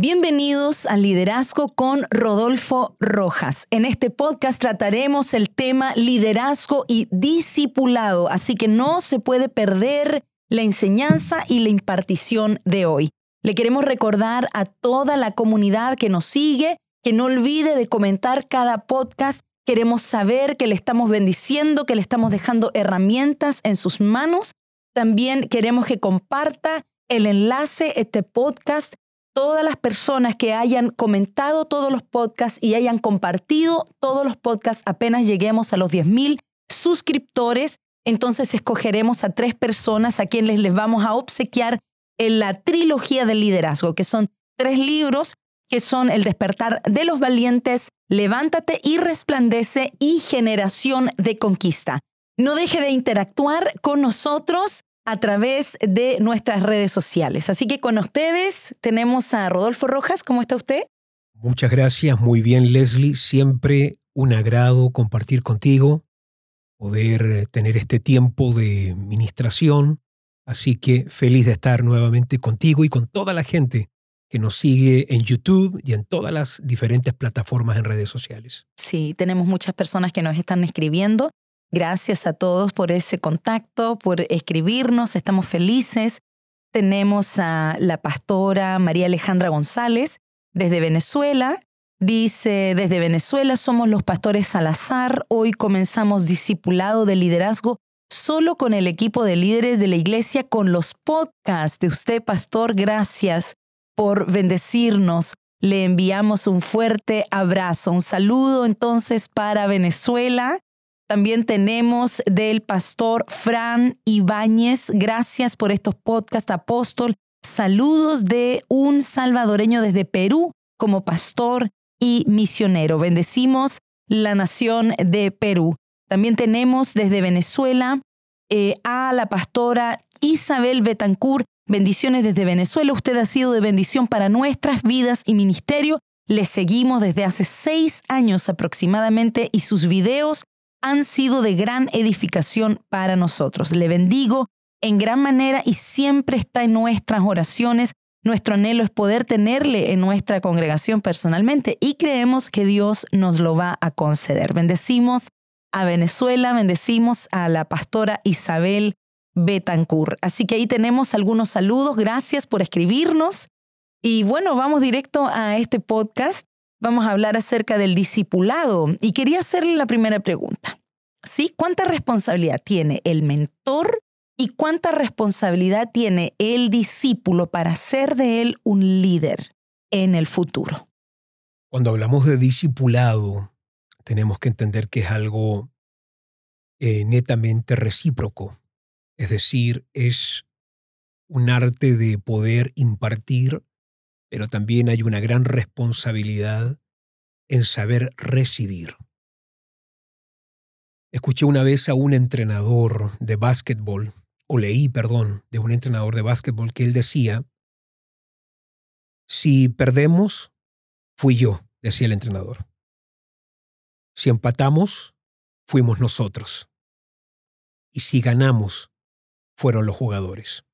Bienvenidos al Liderazgo con Rodolfo Rojas. En este podcast trataremos el tema liderazgo y discipulado, así que no se puede perder la enseñanza y la impartición de hoy. Le queremos recordar a toda la comunidad que nos sigue que no olvide de comentar cada podcast. Queremos saber que le estamos bendiciendo, que le estamos dejando herramientas en sus manos. También queremos que comparta el enlace, este podcast todas las personas que hayan comentado todos los podcasts y hayan compartido todos los podcasts apenas lleguemos a los 10.000 suscriptores, entonces escogeremos a tres personas a quienes les vamos a obsequiar en la trilogía del liderazgo, que son tres libros que son El despertar de los valientes, Levántate y resplandece y Generación de Conquista. No deje de interactuar con nosotros a través de nuestras redes sociales. Así que con ustedes tenemos a Rodolfo Rojas. ¿Cómo está usted? Muchas gracias, muy bien Leslie. Siempre un agrado compartir contigo, poder tener este tiempo de ministración. Así que feliz de estar nuevamente contigo y con toda la gente que nos sigue en YouTube y en todas las diferentes plataformas en redes sociales. Sí, tenemos muchas personas que nos están escribiendo Gracias a todos por ese contacto, por escribirnos, estamos felices. Tenemos a la pastora María Alejandra González desde Venezuela. Dice, desde Venezuela somos los pastores Salazar. Hoy comenzamos discipulado de liderazgo solo con el equipo de líderes de la iglesia, con los podcasts de usted, pastor. Gracias por bendecirnos. Le enviamos un fuerte abrazo. Un saludo entonces para Venezuela. También tenemos del pastor Fran Ibáñez. Gracias por estos podcasts, apóstol. Saludos de un salvadoreño desde Perú como pastor y misionero. Bendecimos la nación de Perú. También tenemos desde Venezuela eh, a la pastora Isabel Betancourt. Bendiciones desde Venezuela. Usted ha sido de bendición para nuestras vidas y ministerio. Le seguimos desde hace seis años aproximadamente y sus videos han sido de gran edificación para nosotros. Le bendigo en gran manera y siempre está en nuestras oraciones. Nuestro anhelo es poder tenerle en nuestra congregación personalmente y creemos que Dios nos lo va a conceder. Bendecimos a Venezuela, bendecimos a la pastora Isabel Betancourt. Así que ahí tenemos algunos saludos. Gracias por escribirnos. Y bueno, vamos directo a este podcast vamos a hablar acerca del discipulado y quería hacerle la primera pregunta. ¿Sí? ¿Cuánta responsabilidad tiene el mentor y cuánta responsabilidad tiene el discípulo para ser de él un líder en el futuro? Cuando hablamos de discipulado, tenemos que entender que es algo eh, netamente recíproco. Es decir, es un arte de poder impartir pero también hay una gran responsabilidad en saber recibir. Escuché una vez a un entrenador de básquetbol, o leí, perdón, de un entrenador de básquetbol que él decía, si perdemos, fui yo, decía el entrenador. Si empatamos, fuimos nosotros. Y si ganamos, fueron los jugadores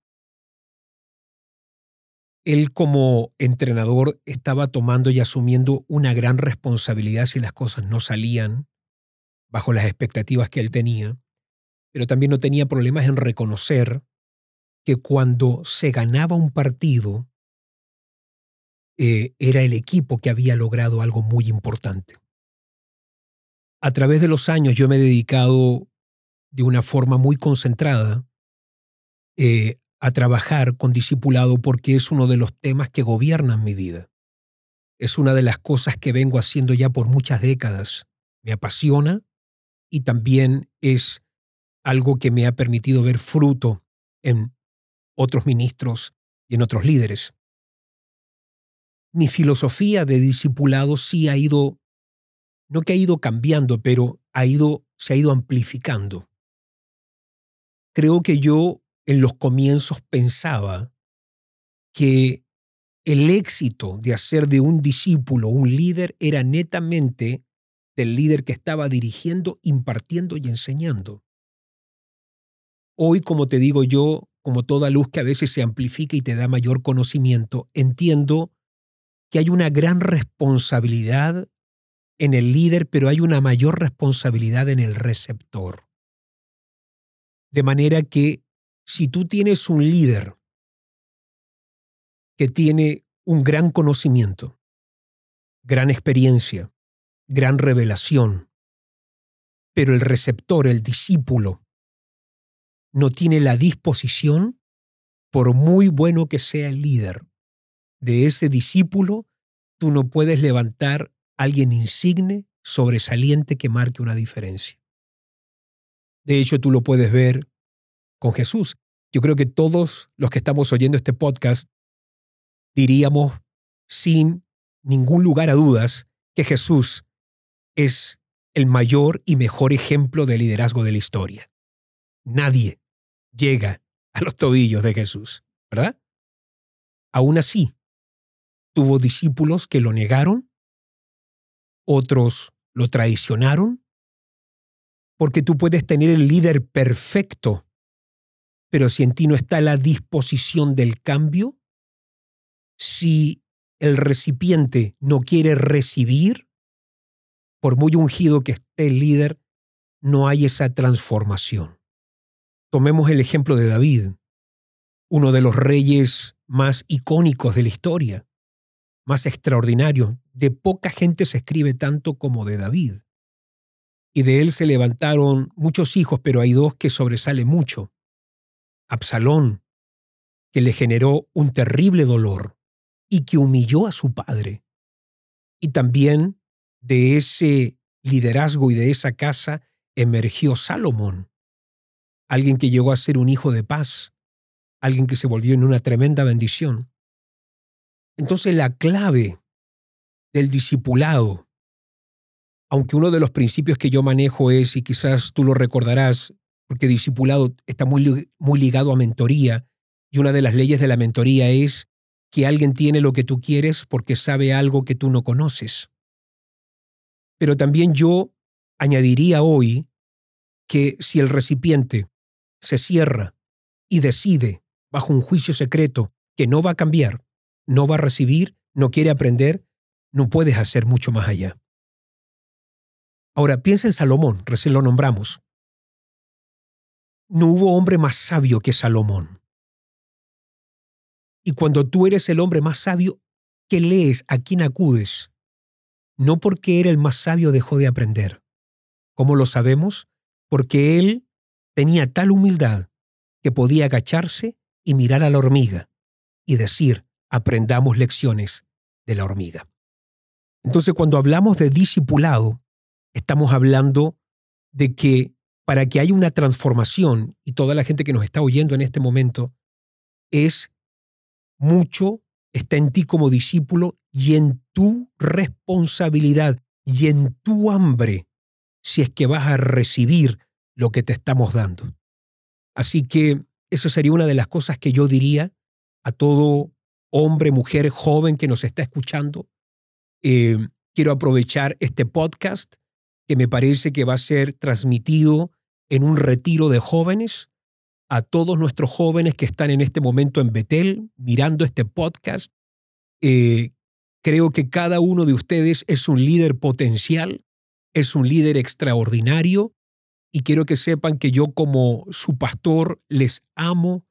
él como entrenador estaba tomando y asumiendo una gran responsabilidad si las cosas no salían bajo las expectativas que él tenía, pero también no tenía problemas en reconocer que cuando se ganaba un partido, eh, era el equipo que había logrado algo muy importante. A través de los años yo me he dedicado de una forma muy concentrada eh, a trabajar con discipulado porque es uno de los temas que gobiernan mi vida. Es una de las cosas que vengo haciendo ya por muchas décadas. Me apasiona y también es algo que me ha permitido ver fruto en otros ministros y en otros líderes. Mi filosofía de discipulado sí ha ido, no que ha ido cambiando, pero ha ido, se ha ido amplificando. Creo que yo en los comienzos pensaba que el éxito de hacer de un discípulo un líder era netamente del líder que estaba dirigiendo, impartiendo y enseñando. Hoy, como te digo yo, como toda luz que a veces se amplifica y te da mayor conocimiento, entiendo que hay una gran responsabilidad en el líder, pero hay una mayor responsabilidad en el receptor. De manera que si tú tienes un líder que tiene un gran conocimiento, gran experiencia, gran revelación, pero el receptor, el discípulo, no tiene la disposición, por muy bueno que sea el líder de ese discípulo, tú no puedes levantar alguien insigne, sobresaliente que marque una diferencia. De hecho, tú lo puedes ver con Jesús. Yo creo que todos los que estamos oyendo este podcast diríamos sin ningún lugar a dudas que Jesús es el mayor y mejor ejemplo de liderazgo de la historia. Nadie llega a los tobillos de Jesús, ¿verdad? Aún así, tuvo discípulos que lo negaron, otros lo traicionaron, porque tú puedes tener el líder perfecto, pero si en ti no está la disposición del cambio, si el recipiente no quiere recibir, por muy ungido que esté el líder, no hay esa transformación. Tomemos el ejemplo de David, uno de los reyes más icónicos de la historia, más extraordinario. De poca gente se escribe tanto como de David. Y de él se levantaron muchos hijos, pero hay dos que sobresalen mucho. Absalón, que le generó un terrible dolor y que humilló a su padre. Y también de ese liderazgo y de esa casa emergió Salomón, alguien que llegó a ser un hijo de paz, alguien que se volvió en una tremenda bendición. Entonces la clave del discipulado, aunque uno de los principios que yo manejo es, y quizás tú lo recordarás, porque discipulado está muy, muy ligado a mentoría, y una de las leyes de la mentoría es que alguien tiene lo que tú quieres porque sabe algo que tú no conoces. Pero también yo añadiría hoy que si el recipiente se cierra y decide bajo un juicio secreto que no va a cambiar, no va a recibir, no quiere aprender, no puedes hacer mucho más allá. Ahora, piensa en Salomón, recién lo nombramos. No hubo hombre más sabio que Salomón. Y cuando tú eres el hombre más sabio, ¿qué lees? ¿A quién acudes? No porque era el más sabio dejó de aprender. ¿Cómo lo sabemos? Porque él tenía tal humildad que podía agacharse y mirar a la hormiga y decir, aprendamos lecciones de la hormiga. Entonces, cuando hablamos de discipulado, estamos hablando de que para que haya una transformación, y toda la gente que nos está oyendo en este momento, es mucho está en ti como discípulo y en tu responsabilidad y en tu hambre si es que vas a recibir lo que te estamos dando. Así que eso sería una de las cosas que yo diría a todo hombre, mujer, joven que nos está escuchando. Eh, quiero aprovechar este podcast que me parece que va a ser transmitido en un retiro de jóvenes a todos nuestros jóvenes que están en este momento en Betel mirando este podcast. Eh, creo que cada uno de ustedes es un líder potencial, es un líder extraordinario y quiero que sepan que yo como su pastor les amo,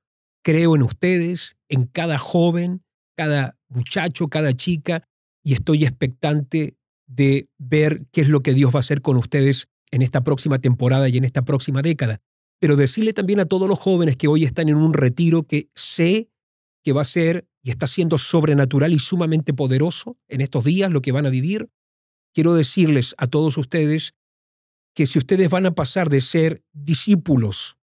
creo en ustedes, en cada joven, cada muchacho, cada chica y estoy expectante de ver qué es lo que Dios va a hacer con ustedes en esta próxima temporada y en esta próxima década. Pero decirle también a todos los jóvenes que hoy están en un retiro que sé que va a ser y está siendo sobrenatural y sumamente poderoso en estos días lo que van a vivir, quiero decirles a todos ustedes que si ustedes van a pasar de ser discípulos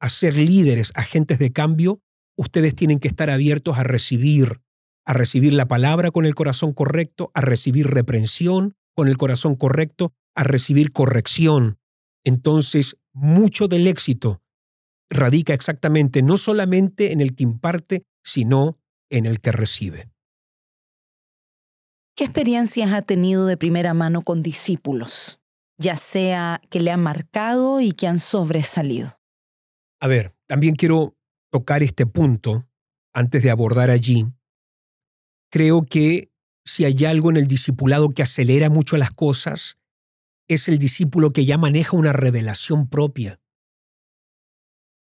a ser líderes, agentes de cambio, ustedes tienen que estar abiertos a recibir, a recibir la palabra con el corazón correcto, a recibir reprensión con el corazón correcto, a recibir corrección. Entonces, mucho del éxito radica exactamente no solamente en el que imparte, sino en el que recibe. ¿Qué experiencias ha tenido de primera mano con discípulos, ya sea que le han marcado y que han sobresalido? A ver, también quiero tocar este punto antes de abordar allí. Creo que si hay algo en el discipulado que acelera mucho las cosas, es el discípulo que ya maneja una revelación propia.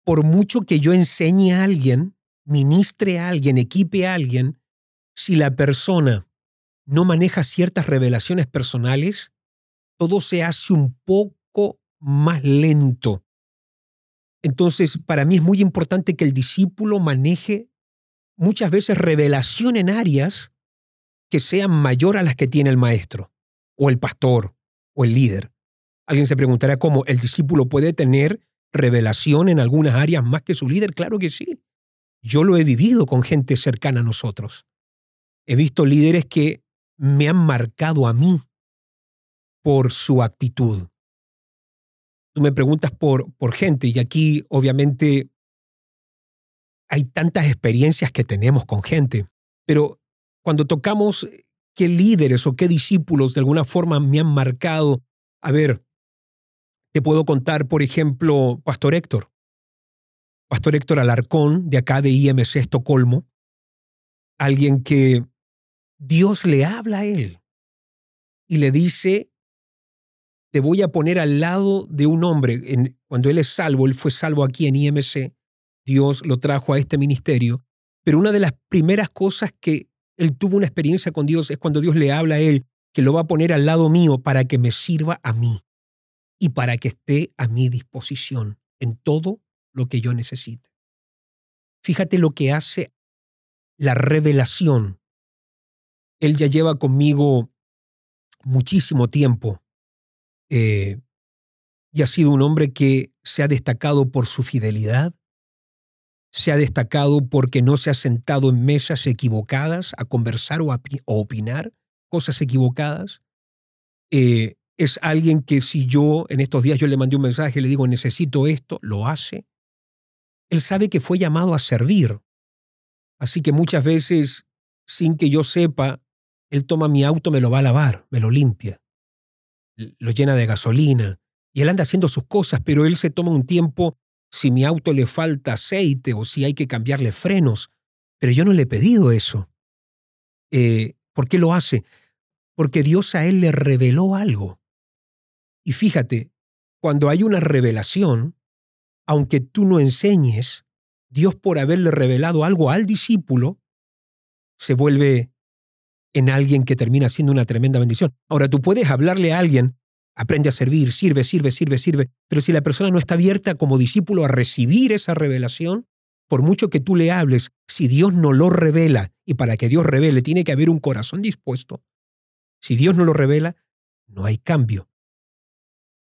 Por mucho que yo enseñe a alguien, ministre a alguien, equipe a alguien, si la persona no maneja ciertas revelaciones personales, todo se hace un poco más lento. Entonces, para mí es muy importante que el discípulo maneje muchas veces revelación en áreas que sean mayor a las que tiene el maestro, o el pastor, o el líder. Alguien se preguntará cómo el discípulo puede tener revelación en algunas áreas más que su líder. Claro que sí. Yo lo he vivido con gente cercana a nosotros. He visto líderes que me han marcado a mí por su actitud. Tú me preguntas por, por gente y aquí obviamente hay tantas experiencias que tenemos con gente, pero cuando tocamos qué líderes o qué discípulos de alguna forma me han marcado, a ver, te puedo contar, por ejemplo, Pastor Héctor. Pastor Héctor Alarcón, de acá de IMC Estocolmo, alguien que Dios le habla a él y le dice, te voy a poner al lado de un hombre. cuando él es salvo, él fue salvo aquí en IMC, Dios lo trajo a este ministerio, pero una de las primeras cosas que él tuvo una experiencia con Dios es cuando Dios le habla a él que lo va a poner al lado mío para que me sirva a mí y para que esté a mi disposición en todo lo que yo necesite. Fíjate lo que hace la revelación. Él ya lleva conmigo muchísimo tiempo eh, y ha sido un hombre que se ha destacado por su fidelidad, se ha destacado porque no se ha sentado en mesas equivocadas a conversar o a, opinar cosas equivocadas. Eh, es alguien que si yo en estos días yo le mandé un mensaje, le digo, necesito esto, lo hace. Él sabe que fue llamado a servir. Así que muchas veces, sin que yo sepa, él toma mi auto, me lo va a lavar, me lo limpia, lo llena de gasolina, y él anda haciendo sus cosas, pero él se toma un tiempo si mi auto le falta aceite o si hay que cambiarle frenos. Pero yo no le he pedido eso. Eh, ¿Por qué lo hace? Porque Dios a él le reveló algo. Y fíjate, cuando hay una revelación, aunque tú no enseñes, Dios por haberle revelado algo al discípulo, se vuelve en alguien que termina siendo una tremenda bendición. Ahora, tú puedes hablarle a alguien aprende a servir, sirve, sirve, sirve, sirve. Pero si la persona no está abierta como discípulo a recibir esa revelación, por mucho que tú le hables, si Dios no lo revela, y para que Dios revele tiene que haber un corazón dispuesto, si Dios no lo revela, no hay cambio.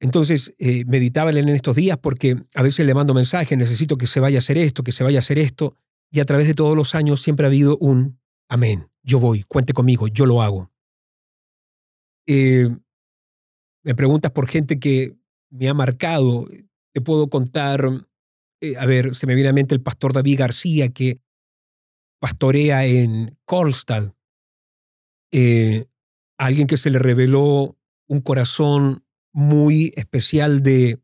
Entonces, eh, meditaba en estos días porque a veces le mando mensajes, necesito que se vaya a hacer esto, que se vaya a hacer esto, y a través de todos los años siempre ha habido un amén, yo voy, cuente conmigo, yo lo hago. Eh, me preguntas por gente que me ha marcado. Te puedo contar, eh, a ver, se me viene a mente el pastor David García que pastorea en Kolstad. Eh, alguien que se le reveló un corazón muy especial de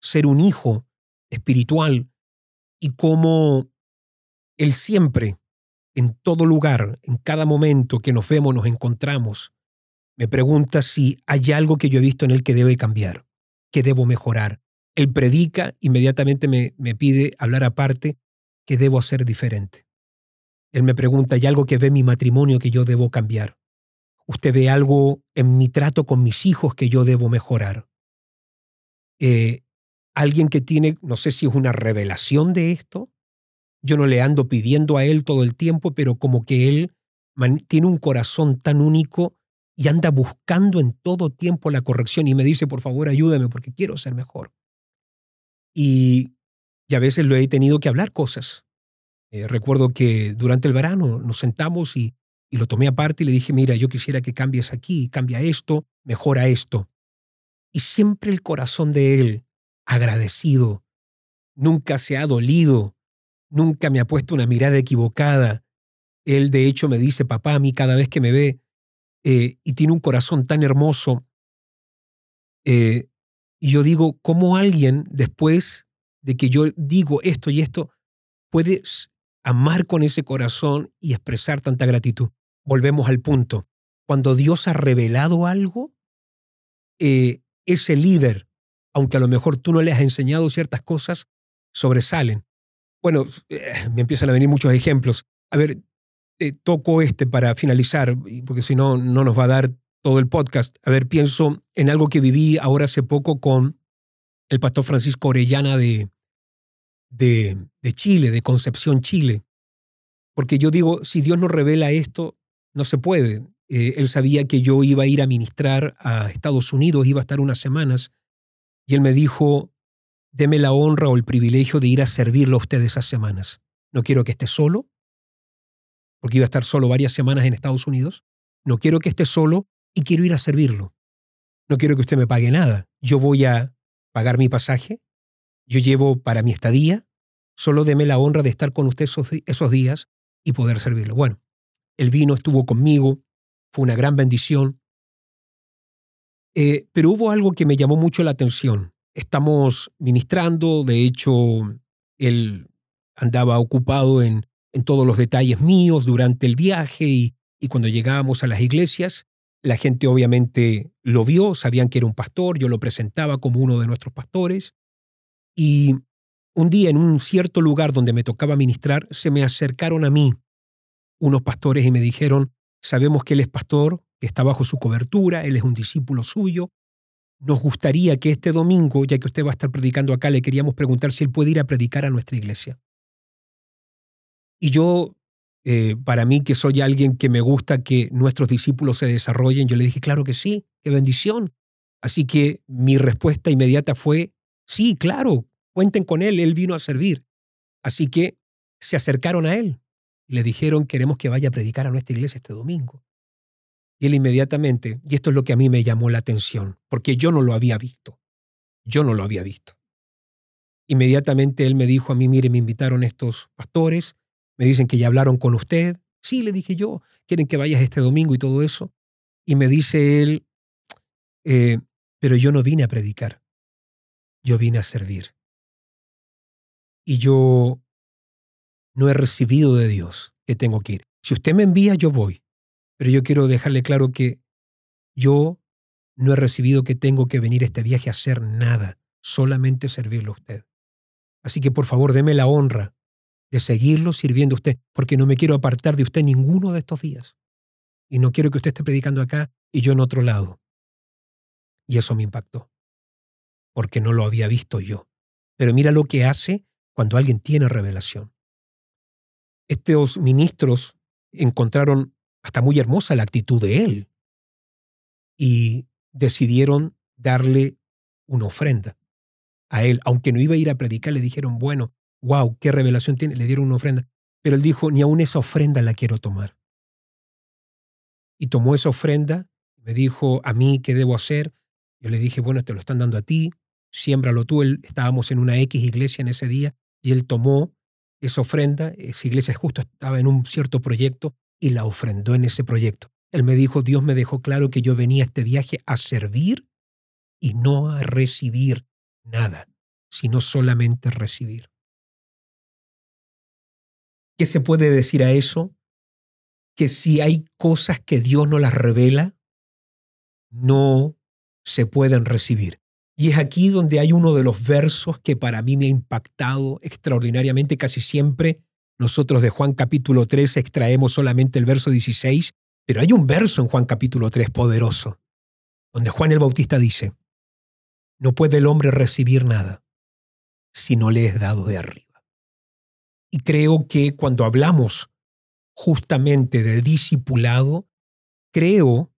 ser un hijo espiritual y cómo él siempre, en todo lugar, en cada momento que nos vemos, nos encontramos, me pregunta si hay algo que yo he visto en él que debe cambiar, que debo mejorar. Él predica, inmediatamente me, pide hablar aparte, que debo hacer diferente. Él me pregunta, ¿hay algo que ve mi matrimonio que yo debo cambiar? ¿Usted ve algo en mi trato con mis hijos que yo debo mejorar? Eh, alguien que tiene, no sé si es una revelación de esto, yo no le ando pidiendo a él todo el tiempo, pero como que él tiene un corazón tan único y anda buscando en todo tiempo la corrección y me dice, por favor, ayúdame porque quiero ser mejor. Y, a veces lo he tenido que hablar cosas. Eh, recuerdo que durante el verano nos sentamos y, y lo tomé aparte y le dije, mira, yo quisiera que cambies aquí, cambia esto, mejora esto. Y siempre el corazón de él, agradecido, nunca se ha dolido, nunca me ha puesto una mirada equivocada. Él de hecho me dice, papá, a mí cada vez que me ve, eh, y tiene un corazón tan hermoso. Eh, y yo digo, ¿cómo alguien después de que yo digo esto y esto puede amar con ese corazón y expresar tanta gratitud? Volvemos al punto. cuando Dios ha revelado algo, eh, ese líder, aunque a lo mejor tú no le has enseñado ciertas cosas, sobresalen. Bueno, me empiezan a venir muchos ejemplos. A ver, toco este para finalizar, porque si no, no nos va a dar todo el podcast. A ver, pienso en algo que viví ahora hace poco con el pastor Francisco Orellana de, de, Chile, de Concepción, Chile. Porque yo digo, si Dios nos revela esto, no se puede. Eh, él sabía que yo iba a ir a ministrar a Estados Unidos, iba a estar unas semanas, y él me dijo, deme la honra o el privilegio de ir a servirlo a usted esas semanas. No quiero que esté solo, porque iba a estar solo varias semanas en Estados Unidos. No quiero que esté solo y quiero ir a servirlo. No quiero que usted me pague nada. Yo voy a pagar mi pasaje, yo llevo para mi estadía, solo deme la honra de estar con usted esos, días y poder servirlo. Bueno, el vino estuvo conmigo, fue una gran bendición. Eh, pero hubo algo que me llamó mucho la atención. Estamos ministrando, de hecho, él andaba ocupado en, en todos los detalles míos durante el viaje y, y cuando llegábamos a las iglesias, la gente obviamente lo vio, sabían que era un pastor, yo lo presentaba como uno de nuestros pastores. Y un día en un cierto lugar donde me tocaba ministrar, se me acercaron a mí unos pastores y me dijeron, sabemos que él es pastor, que está bajo su cobertura, él es un discípulo suyo. Nos gustaría que este domingo, ya que usted va a estar predicando acá, le queríamos preguntar si él puede ir a predicar a nuestra iglesia. Y yo eh, para mí, que soy alguien que me gusta que nuestros discípulos se desarrollen, yo le dije, claro que sí, qué bendición. Así que mi respuesta inmediata fue, sí, claro, cuenten con él, él vino a servir. Así que se acercaron a él y le dijeron, queremos que vaya a predicar a nuestra iglesia este domingo. Y él inmediatamente, y esto es lo que a mí me llamó la atención, porque yo no lo había visto, yo no lo había visto. Inmediatamente él me dijo a mí, mire, me invitaron estos pastores, me dicen que ya hablaron con usted. Sí, le dije yo, quieren que vayas este domingo y todo eso. Y me dice él, eh, pero yo no vine a predicar, yo vine a servir. Y yo no he recibido de Dios que tengo que ir. Si usted me envía, yo voy. Pero yo quiero dejarle claro que yo no he recibido que tengo que venir a este viaje a hacer nada, solamente servirle a usted. Así que por favor, deme la honra seguirlo sirviendo a usted, porque no me quiero apartar de usted ninguno de estos días. Y no quiero que usted esté predicando acá y yo en otro lado. Y eso me impactó, porque no lo había visto yo. Pero mira lo que hace cuando alguien tiene revelación. Estos ministros encontraron hasta muy hermosa la actitud de él y decidieron darle una ofrenda a él, aunque no iba a ir a predicar, le dijeron, bueno, wow, qué revelación tiene, le dieron una ofrenda. Pero él dijo, ni aún esa ofrenda la quiero tomar. Y tomó esa ofrenda, me dijo, a mí, ¿qué debo hacer? Yo le dije, bueno, te lo están dando a ti, siémbralo tú. Él, estábamos en una X iglesia en ese día y él tomó esa ofrenda, esa iglesia justo estaba en un cierto proyecto y la ofrendó en ese proyecto. Él me dijo, Dios me dejó claro que yo venía a este viaje a servir y no a recibir nada, sino solamente recibir. ¿Qué se puede decir a eso? Que si hay cosas que Dios no las revela, no se pueden recibir. Y es aquí donde hay uno de los versos que para mí me ha impactado extraordinariamente. Casi siempre nosotros de Juan capítulo 3 extraemos solamente el verso 16, pero hay un verso en Juan capítulo 3 poderoso, donde Juan el Bautista dice, no puede el hombre recibir nada si no le es dado de arriba. Y creo que cuando hablamos justamente de discipulado, creo,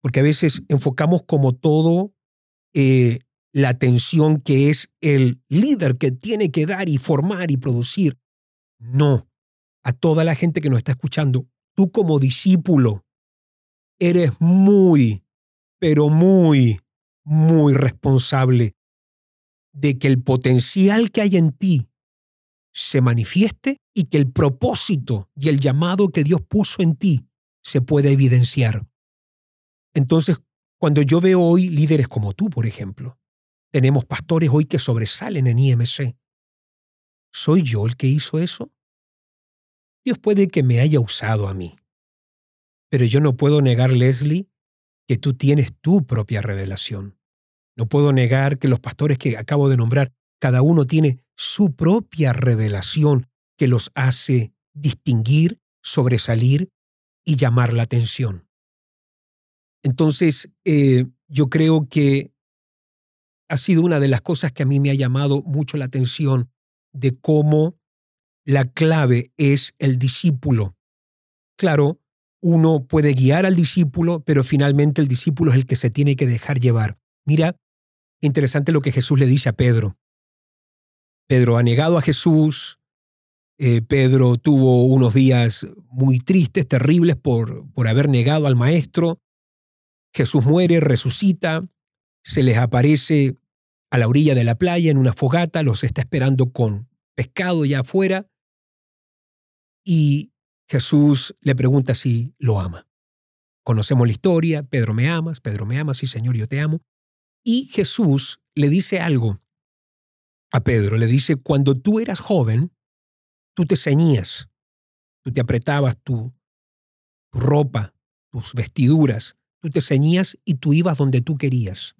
porque a veces enfocamos como todo eh, la atención que es el líder que tiene que dar y formar y producir. No, a toda la gente que nos está escuchando, tú como discípulo eres muy, pero muy, muy responsable de que el potencial que hay en ti se manifieste y que el propósito y el llamado que Dios puso en ti se pueda evidenciar. Entonces, cuando yo veo hoy líderes como tú, por ejemplo, tenemos pastores hoy que sobresalen en IMC. ¿Soy yo el que hizo eso? Dios puede que me haya usado a mí, Pero yo no puedo negar, Leslie, que tú tienes tu propia revelación. No puedo negar que los pastores que acabo de nombrar, cada uno tiene su propia revelación que los hace distinguir, sobresalir y llamar la atención. Entonces, eh, yo creo que ha sido una de las cosas que a mí me ha llamado mucho la atención de cómo la clave es el discípulo. Claro, uno puede guiar al discípulo, pero finalmente el discípulo es el que se tiene que dejar llevar. Mira, interesante lo que Jesús le dice a Pedro. Pedro ha negado a Jesús, eh, Pedro tuvo unos días muy tristes, terribles por, por haber negado al Maestro. Jesús muere, resucita, se les aparece a la orilla de la playa en una fogata, los está esperando con pescado ya afuera. Y Jesús le pregunta si lo ama. Conocemos la historia, Pedro me amas, Pedro me amas, sí Señor, yo te amo. Y Jesús le dice algo a Pedro, le dice, cuando tú eras joven, tú te ceñías, tú te apretabas tu, tu ropa, tus vestiduras, tú te ceñías y tú ibas donde tú querías.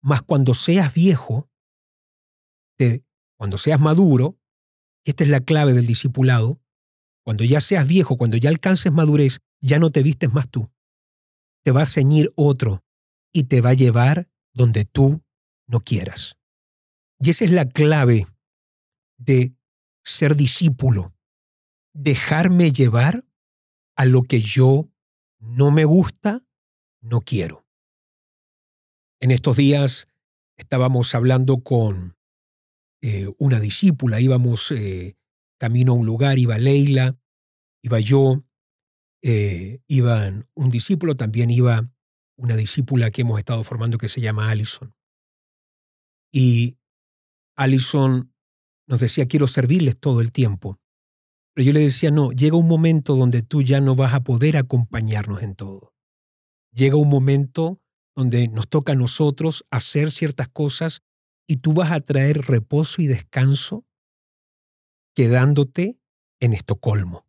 Mas cuando seas viejo, te, cuando seas maduro, esta es la clave del discipulado, cuando ya seas viejo, cuando ya alcances madurez, ya no te vistes más tú. Te va a ceñir otro y te va a llevar donde tú no quieras. Y esa es la clave de ser discípulo, dejarme llevar a lo que yo no me gusta, no quiero. En estos días estábamos hablando con eh, una discípula, íbamos eh, camino a un lugar, iba Leila, iba yo, eh, iba un discípulo, también iba una discípula que hemos estado formando que se llama Allison. Y Allison nos decía, quiero servirles todo el tiempo. Pero yo le decía, no, llega un momento donde tú ya no vas a poder acompañarnos en todo. Llega un momento donde nos toca a nosotros hacer ciertas cosas y tú vas a traer reposo y descanso quedándote en Estocolmo.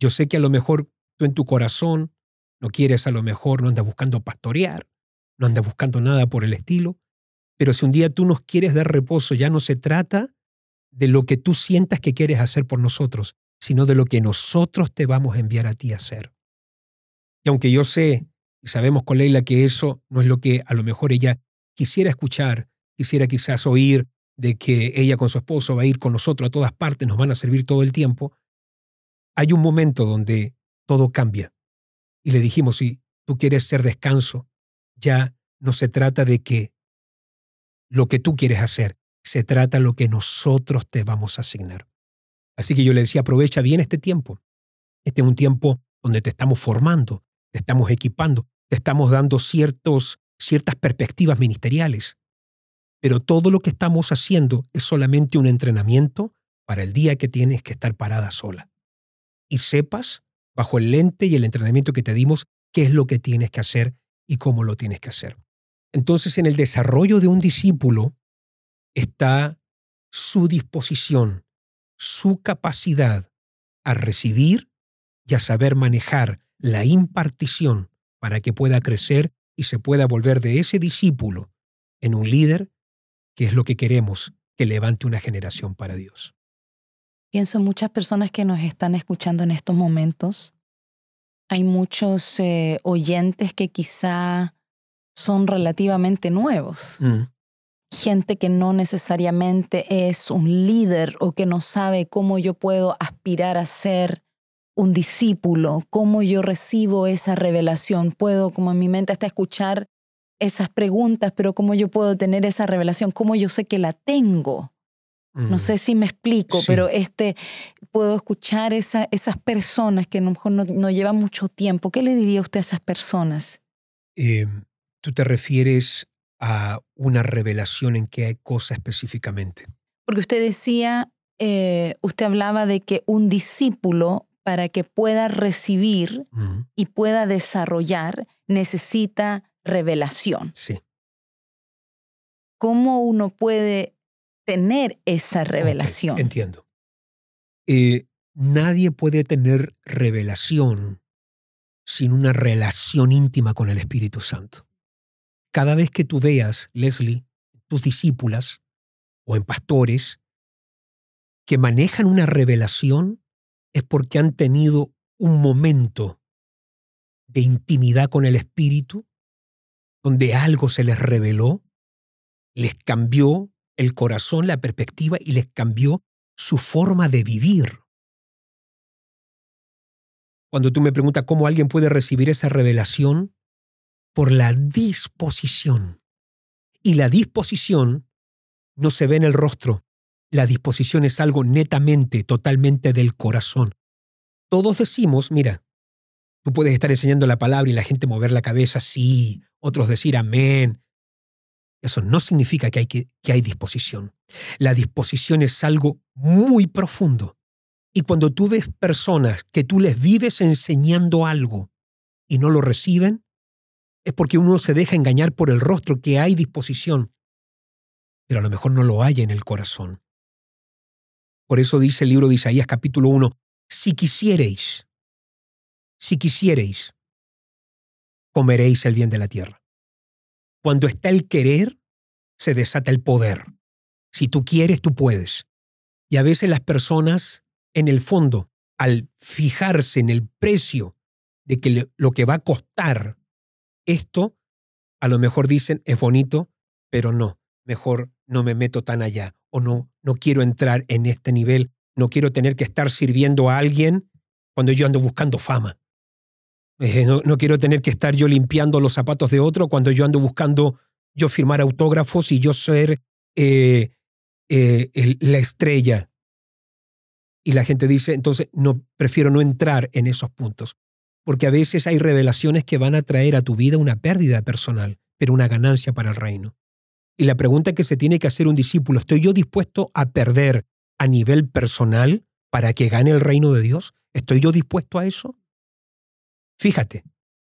Yo sé que a lo mejor tú en tu corazón no quieres, a lo mejor no andas buscando pastorear, no andas buscando nada por el estilo, pero si un día tú nos quieres dar reposo, ya no se trata de lo que tú sientas que quieres hacer por nosotros, sino de lo que nosotros te vamos a enviar a ti a hacer. Y aunque yo sé y sabemos con Leila que eso no es lo que a lo mejor ella quisiera escuchar, quisiera quizás oír de que ella con su esposo va a ir con nosotros a todas partes, nos van a servir todo el tiempo, hay un momento donde todo cambia. Y le dijimos, si tú quieres ser descanso, ya no se trata de que lo que tú quieres hacer, se trata lo que nosotros te vamos a asignar. Así que yo le decía, aprovecha bien este tiempo. Este es un tiempo donde te estamos formando, te estamos equipando, te estamos dando ciertos, ciertas perspectivas ministeriales. Pero todo lo que estamos haciendo es solamente un entrenamiento para el día que tienes que estar parada sola. Y sepas, bajo el lente y el entrenamiento que te dimos, qué es lo que tienes que hacer y cómo lo tienes que hacer. Entonces, en el desarrollo de un discípulo, está su disposición, su capacidad a recibir y a saber manejar la impartición para que pueda crecer y se pueda volver de ese discípulo en un líder, que es lo que queremos que levante una generación para Dios. Pienso en muchas personas que nos están escuchando en estos momentos. Hay muchos eh, oyentes que quizá son relativamente nuevos. Mm gente que no necesariamente es un líder o que no sabe cómo yo puedo aspirar a ser un discípulo, cómo yo recibo esa revelación. Puedo, como en mi mente, hasta escuchar esas preguntas, pero cómo yo puedo tener esa revelación, cómo yo sé que la tengo. No mm. sé si me explico, pero este, puedo escuchar esa, esas personas que a lo mejor no, llevan mucho tiempo. ¿Qué le diría usted a esas personas? Em, Tú te refieres a una revelación en qué cosa específicamente? Porque usted decía, eh, usted hablaba de que un discípulo, para que pueda recibir y pueda desarrollar, necesita revelación. Sí. ¿Cómo uno puede tener esa revelación? entiendo. Eh, nadie puede tener revelación sin una relación íntima con el Espíritu Santo. Cada vez que tú veas, Leslie, tus discípulas o en pastores que manejan una revelación, es porque han tenido un momento de intimidad con el Espíritu, donde algo se les reveló, les cambió el corazón, la perspectiva y les cambió su forma de vivir. Cuando tú me preguntas cómo alguien puede recibir esa revelación, por la disposición. Y la disposición no se ve en el rostro. La disposición es algo netamente, totalmente del corazón. Todos decimos, mira, tú puedes estar enseñando la palabra y la gente mover la cabeza, sí, otros decir amén. Eso no significa que hay, que, que hay disposición. La disposición es algo muy profundo. Y cuando tú ves personas que tú les vives enseñando algo y no lo reciben, es porque uno se deja engañar por el rostro que hay disposición, pero a lo mejor no lo hay en el corazón. Por eso dice el libro de Isaías capítulo 1, si quisiereis, si quisiereis, comeréis el bien de la tierra. Cuando está el querer, se desata el poder. Si tú quieres, tú puedes. Y a veces las personas en el fondo, al fijarse en el precio de que lo que va a costar esto, a lo mejor dicen es bonito, pero no, mejor no me meto tan allá o no, no quiero entrar en este nivel, no quiero tener que estar sirviendo a alguien cuando yo ando buscando fama. Eh, no, quiero tener que estar yo limpiando los zapatos de otro cuando yo ando buscando yo firmar autógrafos y yo ser eh, eh, la estrella y la gente dice, entonces no, prefiero no entrar en esos puntos, porque a veces hay revelaciones que van a traer a tu vida una pérdida personal, pero una ganancia para el reino. Y la pregunta que se tiene que hacer un discípulo, ¿estoy yo dispuesto a perder a nivel personal para que gane el reino de Dios? ¿Estoy yo dispuesto a eso? Fíjate,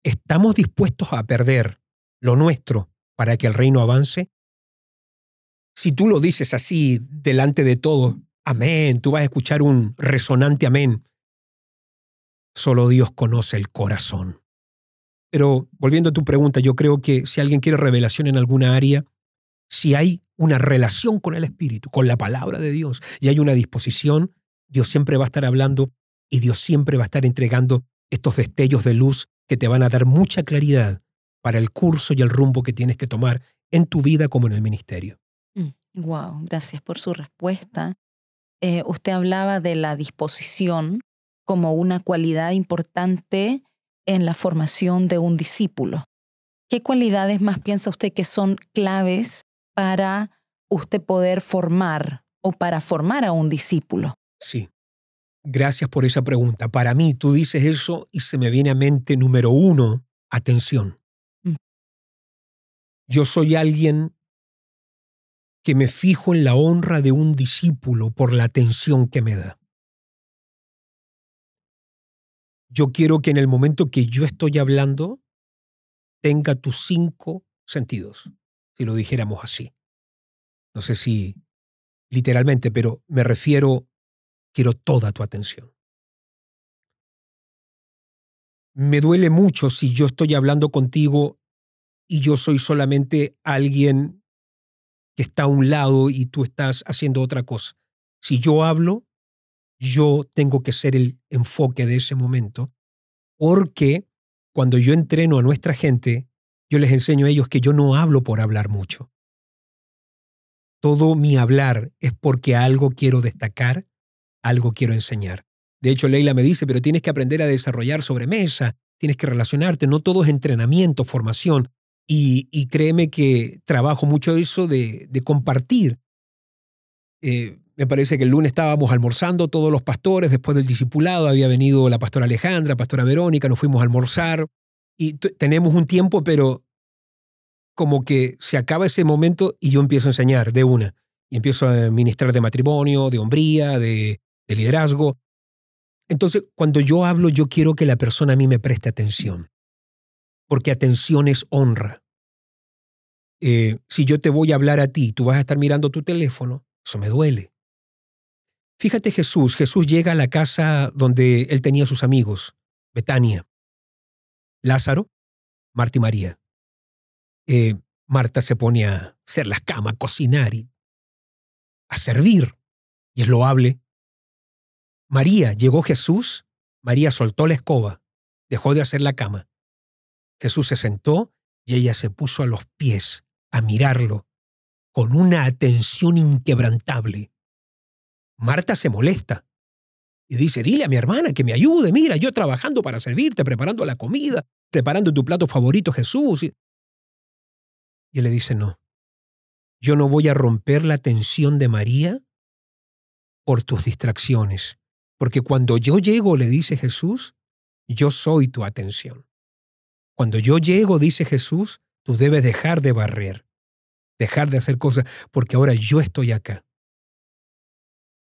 ¿estamos dispuestos a perder lo nuestro para que el reino avance? Si tú lo dices así delante de todos, amén, tú vas a escuchar un resonante amén. Solo Dios conoce el corazón. Pero volviendo a tu pregunta, yo creo que si alguien quiere revelación en alguna área, si hay una relación con el Espíritu, con la palabra de Dios, y hay una disposición, Dios siempre va a estar hablando y Dios siempre va a estar entregando estos destellos de luz que te van a dar mucha claridad para el curso y el rumbo que tienes que tomar en tu vida como en el ministerio. Wow, mm, gracias por su respuesta. Eh, usted hablaba de la disposición como una cualidad importante en la formación de un discípulo. ¿Qué cualidades más piensa usted que son claves para usted poder formar o para formar a un discípulo? Sí. Gracias por esa pregunta. Para mí, tú dices eso y se me viene a mente número uno, atención. Mm. Yo soy alguien que me fijo en la honra de un discípulo por la atención que me da. Yo quiero que en el momento que yo estoy hablando tenga tus cinco sentidos, si lo dijéramos así. No sé si literalmente, pero me refiero, quiero toda tu atención. Me duele mucho si yo estoy hablando contigo y yo soy solamente alguien que está a un lado y tú estás haciendo otra cosa. Si yo hablo, yo tengo que ser el enfoque de ese momento, porque cuando yo entreno a nuestra gente, yo les enseño a ellos que yo no hablo por hablar mucho. Todo mi hablar es porque algo quiero destacar, algo quiero enseñar. De hecho, Leila me dice, pero tienes que aprender a desarrollar sobremesa, tienes que relacionarte, no todo es entrenamiento, formación. Y, créeme que trabajo mucho eso de, compartir. Eh, me parece que el lunes estábamos almorzando todos los pastores, después del discipulado había venido la pastora Alejandra, pastora Verónica, nos fuimos a almorzar y tenemos un tiempo, pero como que se acaba ese momento y yo empiezo a enseñar de una. Y empiezo a ministrar de matrimonio, de hombría, de, de liderazgo. Entonces, cuando yo hablo, yo quiero que la persona a mí me preste atención porque atención es honra. Eh, si yo te voy a hablar a ti, tú vas a estar mirando tu teléfono, eso me duele. Fíjate Jesús, Jesús llega a la casa donde él tenía sus amigos, Betania. Lázaro, Marta y María. Eh, Marta se pone a hacer las camas, a cocinar y a servir. Y es loable. María, llegó Jesús, María soltó la escoba, dejó de hacer la cama. Jesús se sentó y ella se puso a los pies a mirarlo con una atención inquebrantable. Marta se molesta y dice, dile a mi hermana que me ayude, mira, yo trabajando para servirte, preparando la comida, preparando tu plato favorito, Jesús. Y él le dice, no, yo no voy a romper la atención de María por tus distracciones, porque cuando yo llego, le dice Jesús, yo soy tu atención. Cuando yo llego, dice Jesús, tú debes dejar de barrer, dejar de hacer cosas, porque ahora yo estoy acá.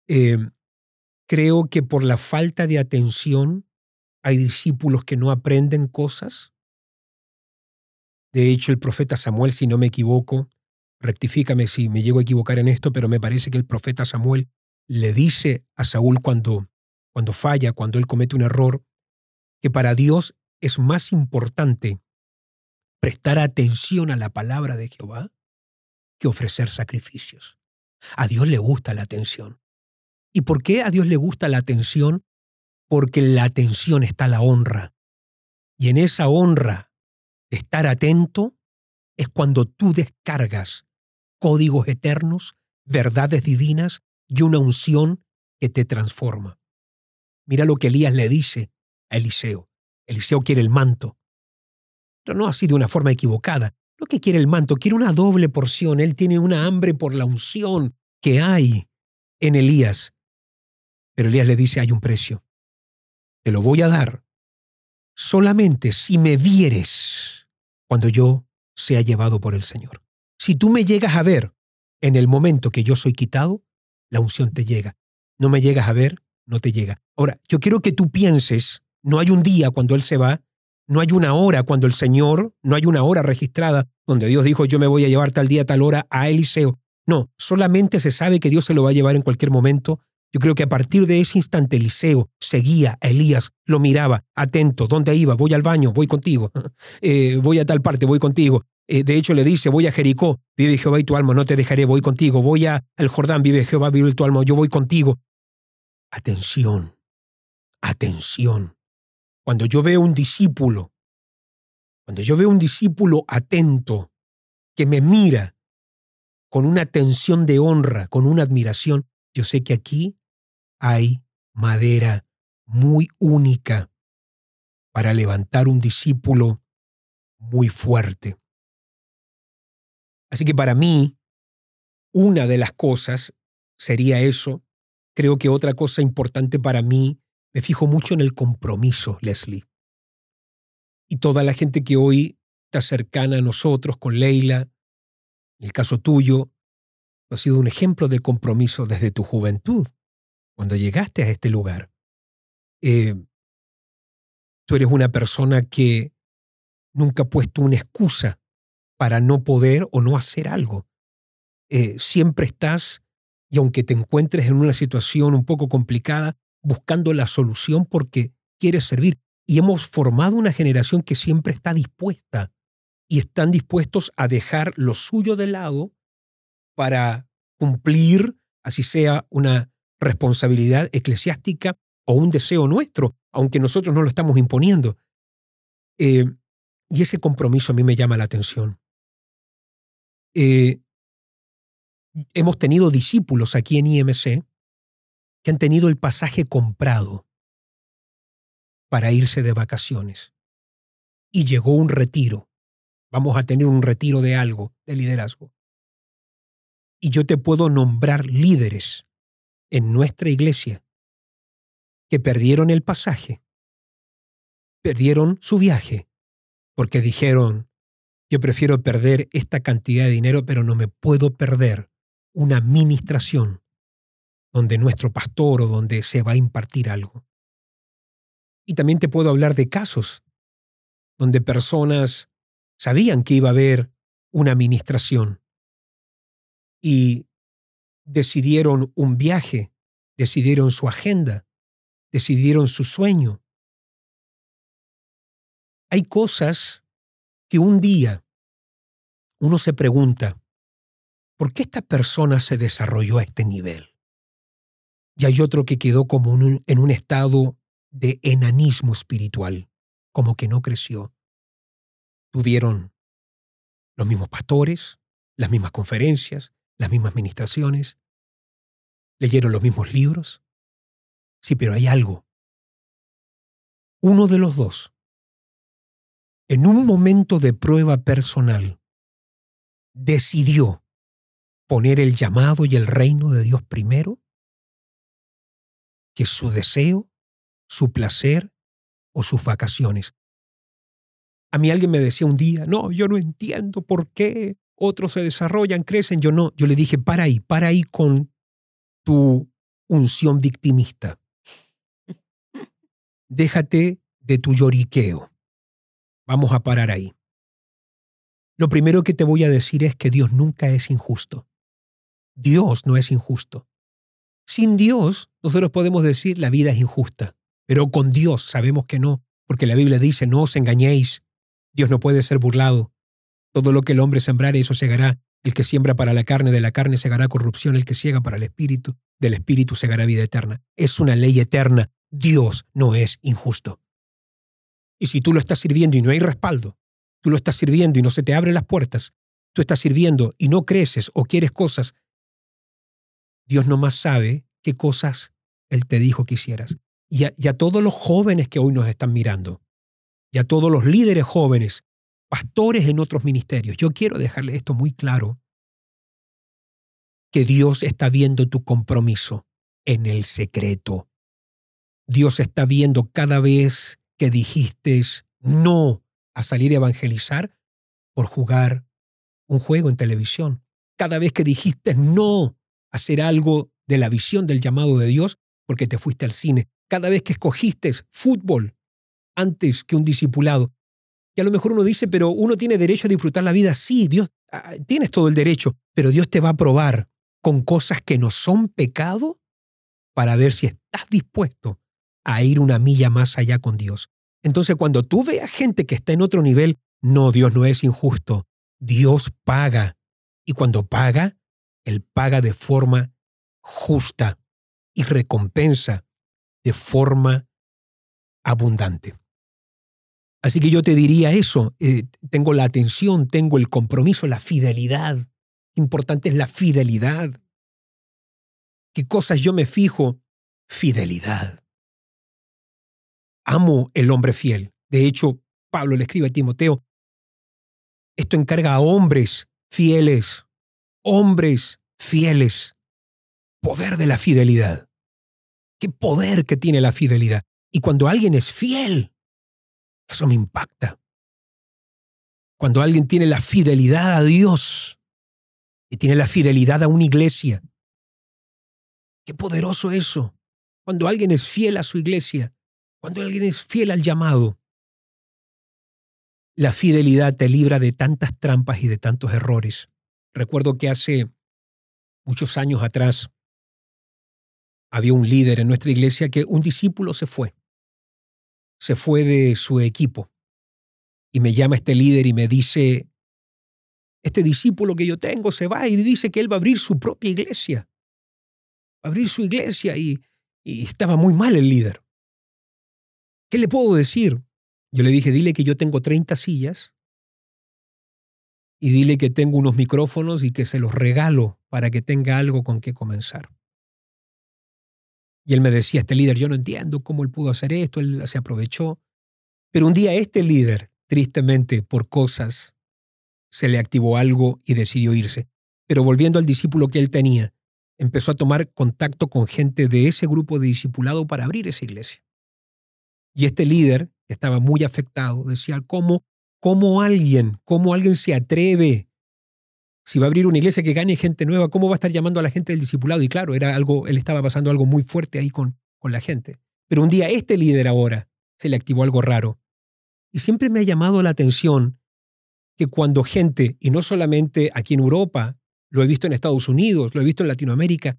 Eh, creo que por la falta de atención hay discípulos que no aprenden cosas. De hecho, el profeta Samuel, si no me equivoco, rectifícame si me llego a equivocar en esto, pero me parece que el profeta Samuel le dice a Saúl cuando, cuando falla, cuando él comete un error, que para Dios es más importante prestar atención a la palabra de Jehová que ofrecer sacrificios. A Dios le gusta la atención. ¿Y por qué a Dios le gusta la atención? Porque en la atención está la honra. Y en esa honra de estar atento es cuando tú descargas códigos eternos, verdades divinas y una unción que te transforma. Mira lo que Elías le dice a Eliseo. Eliseo quiere el manto. Pero no así de una forma equivocada. Lo que quiere el manto, quiere una doble porción. Él tiene una hambre por la unción que hay en Elías. Pero Elías le dice, hay un precio. Te lo voy a dar solamente si me vieres cuando yo sea llevado por el Señor. Si tú me llegas a ver en el momento que yo soy quitado, la unción te llega. No me llegas a ver, no te llega. Ahora, yo quiero que tú pienses, no hay un día cuando Él se va, no hay una hora cuando el Señor, no hay una hora registrada donde Dios dijo yo me voy a llevar tal día, tal hora a Eliseo. No, solamente se sabe que Dios se lo va a llevar en cualquier momento yo creo que a partir de ese instante Eliseo seguía a Elías, lo miraba, atento, ¿dónde iba? Voy al baño, voy contigo. Eh, voy a tal parte, voy contigo. Eh, de hecho le dice, voy a Jericó, vive Jehová y tu alma, no te dejaré, voy contigo. Voy a, al Jordán, vive Jehová, vive tu alma, yo voy contigo. Atención, atención. Cuando yo veo un discípulo, cuando yo veo un discípulo atento, que me mira con una atención de honra, con una admiración, yo sé que aquí hay madera muy única para levantar un discípulo muy fuerte. Así que para mí, una de las cosas sería eso. Creo que otra cosa importante para mí, me fijo mucho en el compromiso, Leslie. Y toda la gente que hoy está cercana a nosotros, con Leila, en el caso tuyo, ha sido un ejemplo de compromiso desde tu juventud, cuando llegaste a este lugar. Eh, tú eres una persona que nunca ha puesto una excusa para no poder o no hacer algo. Eh, siempre estás, y aunque te encuentres en una situación un poco complicada, buscando la solución porque quieres servir. Y hemos formado una generación que siempre está dispuesta y están dispuestos a dejar lo suyo de lado para cumplir, así sea una responsabilidad eclesiástica o un deseo nuestro, aunque nosotros no lo estamos imponiendo. Eh, y ese compromiso a mí me llama la atención. Eh, hemos tenido discípulos aquí en IMC que han tenido el pasaje comprado para irse de vacaciones. Y llegó un retiro. Vamos a tener un retiro de algo, de liderazgo. Y yo te puedo nombrar líderes en nuestra iglesia que perdieron el pasaje, perdieron su viaje, porque dijeron, yo prefiero perder esta cantidad de dinero, pero no me puedo perder una administración donde nuestro pastor o donde se va a impartir algo. Y también te puedo hablar de casos donde personas sabían que iba a haber una administración y decidieron un viaje, decidieron su agenda, decidieron su sueño. hay cosas que un día uno se pregunta, ¿por qué esta persona se desarrolló a este nivel? Y hay otro que quedó como en un estado de enanismo espiritual, como que no creció. Tuvieron los mismos pastores, las mismas conferencias, las mismas ministraciones, leyeron los mismos libros. Sí, pero hay algo. Uno de los dos, en un momento de prueba personal, decidió poner el llamado y el reino de Dios primero que su deseo, su placer o sus vacaciones. A mí alguien me decía un día, no, yo no entiendo por qué otros se desarrollan, crecen, yo no. Yo le dije, para ahí, para ahí con tu unción victimista. Déjate de tu lloriqueo. Vamos a parar ahí. Lo primero que te voy a decir es que Dios nunca es injusto. Dios no es injusto. Sin Dios, nosotros podemos decir la vida es injusta, pero con Dios sabemos que no, porque la Biblia dice, no os engañéis, Dios no puede ser burlado. Todo lo que el hombre sembrare, eso segará. El que siembra para la carne, de la carne segará corrupción. El que ciega para el espíritu, del espíritu segará vida eterna. Es una ley eterna. Dios no es injusto. Y si tú lo estás sirviendo y no hay respaldo, tú lo estás sirviendo y no se te abren las puertas, tú estás sirviendo y no creces o quieres cosas, Dios no más sabe qué cosas Él te dijo que hicieras. Y a todos los jóvenes que hoy nos están mirando, y a todos los líderes jóvenes, pastores en otros ministerios. Yo quiero dejarle esto muy claro, que Dios está viendo tu compromiso en el secreto. Dios está viendo cada vez que dijiste no a salir a evangelizar por jugar un juego en televisión. Cada vez que dijiste no a hacer algo de la visión del llamado de Dios porque te fuiste al cine. Cada vez que escogiste fútbol antes que un discipulado. Y a lo mejor uno dice, pero uno tiene derecho a disfrutar la vida. Sí, Dios, ah, tienes todo el derecho, pero Dios te va a probar con cosas que no son pecado para ver si estás dispuesto a ir una milla más allá con Dios. Entonces, cuando tú veas gente que está en otro nivel, no, Dios no es injusto. Dios paga. Y cuando paga, Él paga de forma justa y recompensa de forma abundante. Así que yo te diría eso, eh, tengo la atención, tengo el compromiso, la fidelidad. Importante es la fidelidad. ¿Qué cosas yo me fijo? Fidelidad. Amo el hombre fiel. De hecho, Pablo le escribe a Timoteo, esto encarga a hombres fieles, hombres fieles. Poder de la fidelidad. Qué poder que tiene la fidelidad. Y cuando alguien es fiel, eso me impacta. Cuando alguien tiene la fidelidad a Dios y tiene la fidelidad a una iglesia. Qué poderoso eso. Cuando alguien es fiel a su iglesia, cuando alguien es fiel al llamado. La fidelidad te libra de tantas trampas y de tantos errores. Recuerdo que hace muchos años atrás había un líder en nuestra iglesia que un discípulo se fue se fue de su equipo. Y me llama este líder y me dice, este discípulo que yo tengo se va y dice que él va a abrir su propia iglesia. Va a abrir su iglesia y, estaba muy mal el líder. ¿Qué le puedo decir? Yo le dije, dile que yo tengo 30 sillas y dile que tengo unos micrófonos y que se los regalo para que tenga algo con qué comenzar. Y él me decía, este líder, yo no entiendo cómo él pudo hacer esto, él se aprovechó. Pero un día este líder, tristemente por cosas, se le activó algo y decidió irse. Pero volviendo al discípulo que él tenía, empezó a tomar contacto con gente de ese grupo de discipulado para abrir esa iglesia. Y este líder, que estaba muy afectado, decía, ¿cómo, cómo alguien, cómo alguien se atreve si va a abrir una iglesia que gane gente nueva, ¿cómo va a estar llamando a la gente del discipulado? Y claro, era algo, él estaba pasando algo muy fuerte ahí con, con la gente. Pero un día este líder ahora se le activó algo raro. Y siempre me ha llamado la atención que cuando gente, y no solamente aquí en Europa, lo he visto en Estados Unidos, lo he visto en Latinoamérica,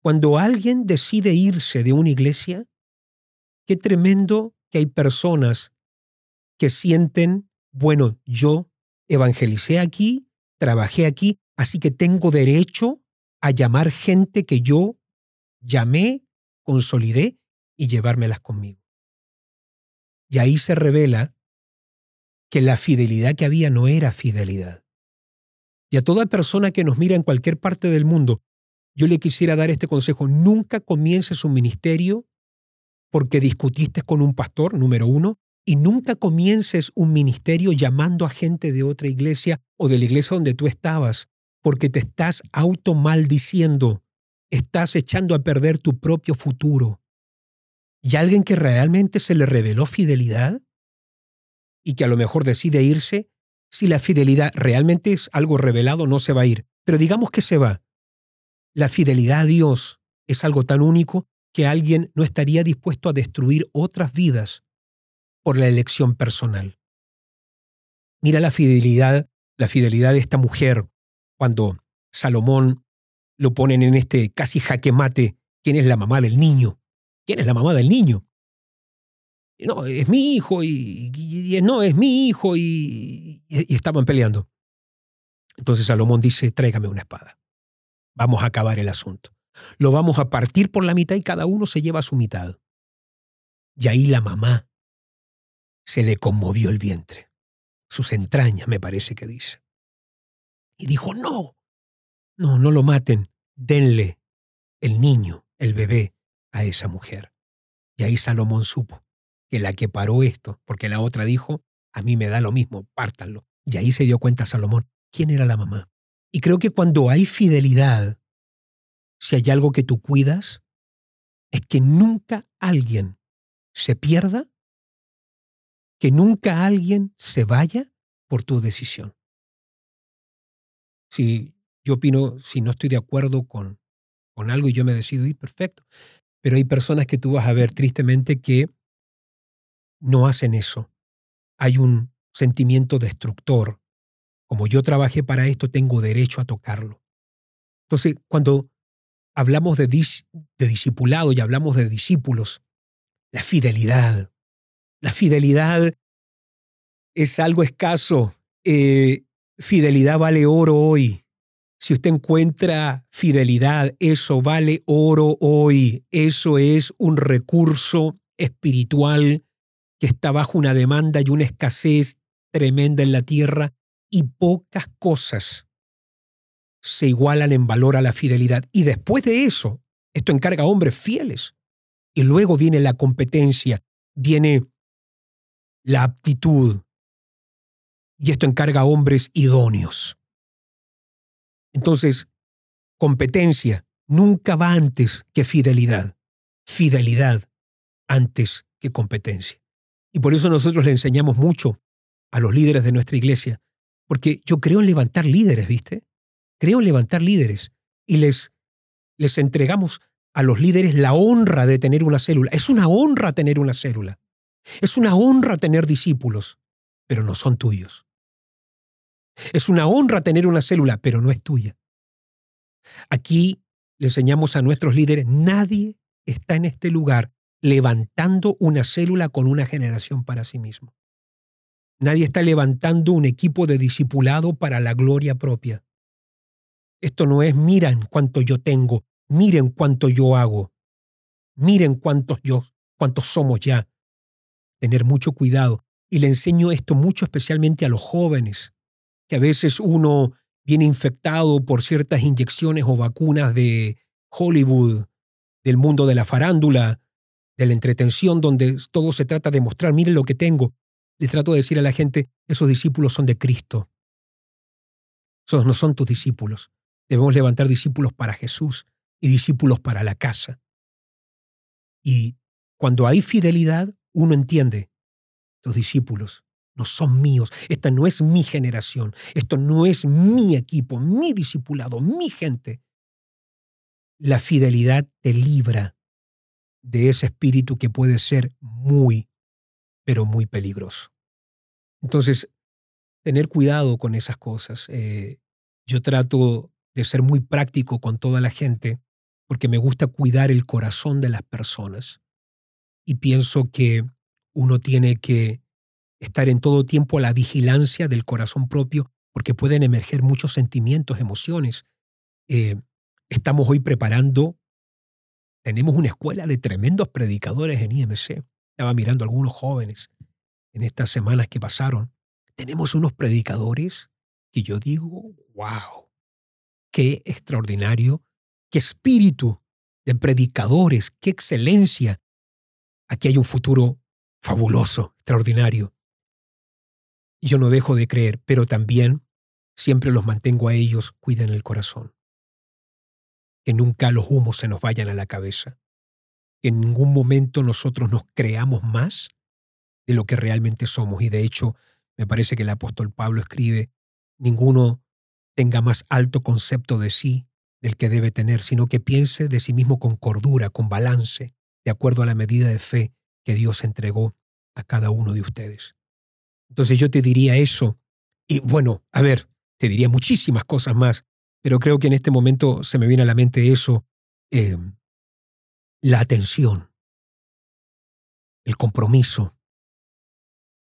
cuando alguien decide irse de una iglesia, qué tremendo que hay personas que sienten, bueno, yo evangelicé aquí, trabajé aquí, así que tengo derecho a llamar gente que yo llamé, consolidé y llevármelas conmigo. Y ahí se revela que la fidelidad que había no era fidelidad. Y a toda persona que nos mira en cualquier parte del mundo, yo le quisiera dar este consejo. Nunca comiences un ministerio porque discutiste con un pastor, número uno, y nunca comiences un ministerio llamando a gente de otra iglesia o de la iglesia donde tú estabas, porque te estás automaldiciendo, estás echando a perder tu propio futuro. Y alguien que realmente se le reveló fidelidad y que a lo mejor decide irse, si la fidelidad realmente es algo revelado, no se va a ir. Pero digamos que se va. La fidelidad a Dios es algo tan único que alguien no estaría dispuesto a destruir otras vidas por la elección personal. Mira la fidelidad, la fidelidad de esta mujer cuando Salomón lo ponen en este casi jaque mate, ¿quién es la mamá del niño? ¿Quién es la mamá del niño? No, es mi hijo y, no, es mi hijo y, y estaban peleando. Entonces Salomón dice, tráigame una espada. Vamos a acabar el asunto. Lo vamos a partir por la mitad y cada uno se lleva su mitad. Y ahí la mamá se le conmovió el vientre, sus entrañas, me parece que dice. Y dijo, no, no, no lo maten, denle el niño, el bebé, a esa mujer. Y ahí Salomón supo que la que paró esto, porque la otra dijo, a mí me da lo mismo, pártanlo. Y ahí se dio cuenta Salomón, ¿quién era la mamá? Y creo que cuando hay fidelidad, si hay algo que tú cuidas, es que nunca alguien se pierda que nunca alguien se vaya por tu decisión. Si yo opino, si no estoy de acuerdo con, con algo y yo me decido ir, perfecto. Pero hay personas que tú vas a ver tristemente que no hacen eso. Hay un sentimiento destructor. Como yo trabajé para esto, tengo derecho a tocarlo. Entonces, cuando hablamos de, de discipulado y hablamos de discípulos, la fidelidad, la fidelidad es algo escaso. Eh, fidelidad vale oro hoy. Si usted encuentra fidelidad, eso vale oro hoy. Eso es un recurso espiritual que está bajo una demanda y una escasez tremenda en la tierra y pocas cosas se igualan en valor a la fidelidad. Y después de eso, esto encarga a hombres fieles. Y luego viene la competencia, viene la aptitud. Y esto encarga a hombres idóneos. Entonces, competencia nunca va antes que fidelidad. Fidelidad antes que competencia. Y por eso nosotros le enseñamos mucho a los líderes de nuestra iglesia, porque yo creo en levantar líderes, ¿viste? Creo en levantar líderes y les, les entregamos a los líderes la honra de tener una célula. Es una honra tener una célula. Es una honra tener discípulos, pero no son tuyos. Es una honra tener una célula, pero no es tuya. Aquí le enseñamos a nuestros líderes, nadie está en este lugar levantando una célula con una generación para sí mismo. Nadie está levantando un equipo de discipulado para la gloria propia. Esto no es miren cuánto yo tengo, miren cuánto yo hago, miren cuántos yo, cuántos somos ya tener mucho cuidado. Y le enseño esto mucho especialmente a los jóvenes, que a veces uno viene infectado por ciertas inyecciones o vacunas de Hollywood, del mundo de la farándula, de la entretención, donde todo se trata de mostrar, miren lo que tengo. Le trato de decir a la gente, esos discípulos son de Cristo. Esos no son tus discípulos. Debemos levantar discípulos para Jesús y discípulos para la casa. Y cuando hay fidelidad, uno entiende, los discípulos no son míos, esta no es mi generación, esto no es mi equipo, mi discipulado, mi gente. La fidelidad te libra de ese espíritu que puede ser muy, pero muy peligroso. Entonces, tener cuidado con esas cosas. Eh, yo trato de ser muy práctico con toda la gente porque me gusta cuidar el corazón de las personas y pienso que uno tiene que estar en todo tiempo a la vigilancia del corazón propio, porque pueden emerger muchos sentimientos, emociones. Eh, estamos hoy preparando, tenemos una escuela de tremendos predicadores en IMC. Estaba mirando a algunos jóvenes en estas semanas que pasaron. Tenemos unos predicadores que yo digo, wow, qué extraordinario, qué espíritu de predicadores, qué excelencia. Aquí hay un futuro fabuloso, extraordinario. Yo no dejo de creer, pero también siempre los mantengo a ellos, cuiden el corazón. Que nunca los humos se nos vayan a la cabeza. Que en ningún momento nosotros nos creamos más de lo que realmente somos. Y de hecho, me parece que el apóstol Pablo escribe, ninguno tenga más alto concepto de sí del que debe tener, sino que piense de sí mismo con cordura, con balance, de acuerdo a la medida de fe que Dios entregó a cada uno de ustedes. Entonces yo te diría eso. Y bueno, a ver, te diría muchísimas cosas más, pero creo que en este momento se me viene a la mente eso, eh, la atención, el compromiso,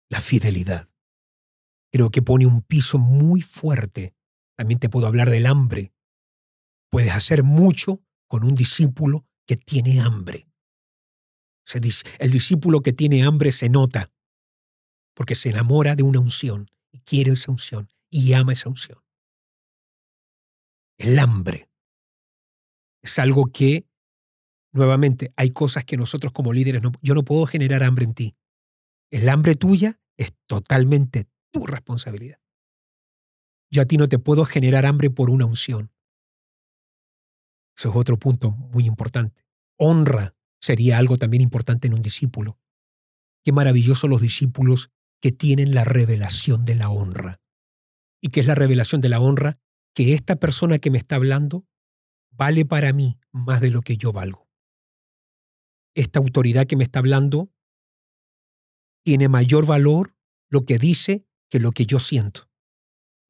la fidelidad. Creo que pone un piso muy fuerte. También te puedo hablar del hambre. Puedes hacer mucho con un discípulo que tiene hambre. El discípulo que tiene hambre se nota porque se enamora de una unción y quiere esa unción y ama esa unción. El hambre es algo que, nuevamente, hay cosas que nosotros como líderes, no, yo no puedo generar hambre en ti. El hambre tuya es totalmente tu responsabilidad. Yo a ti no te puedo generar hambre por una unción. Eso es otro punto muy importante. Honra sería algo también importante en un discípulo. Qué maravilloso los discípulos que tienen la revelación de la honra. ¿Y qué es la revelación de la honra? Que esta persona que me está hablando vale para mí más de lo que yo valgo. Esta autoridad que me está hablando tiene mayor valor lo que dice que lo que yo siento.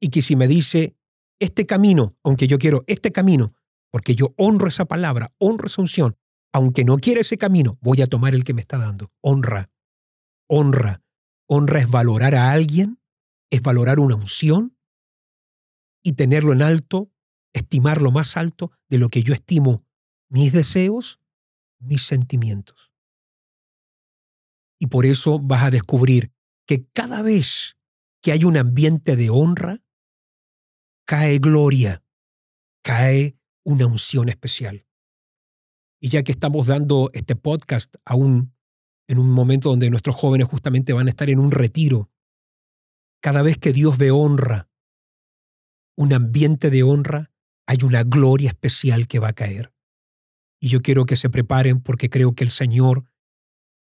Y que si me dice este camino, aunque yo quiero este camino, porque yo honro esa palabra, honro esa unción, aunque no quiera ese camino, voy a tomar el que me está dando. Honra, honra. Honra es valorar a alguien, es valorar una unción y tenerlo en alto, estimarlo más alto de lo que yo estimo mis deseos, mis sentimientos. Y por eso vas a descubrir que cada vez que hay un ambiente de honra, cae gloria, cae una unción especial. Y ya que estamos dando este podcast aún en un momento donde nuestros jóvenes justamente van a estar en un retiro, cada vez que Dios ve honra, un ambiente de honra, hay una gloria especial que va a caer. Y yo quiero que se preparen porque creo que el Señor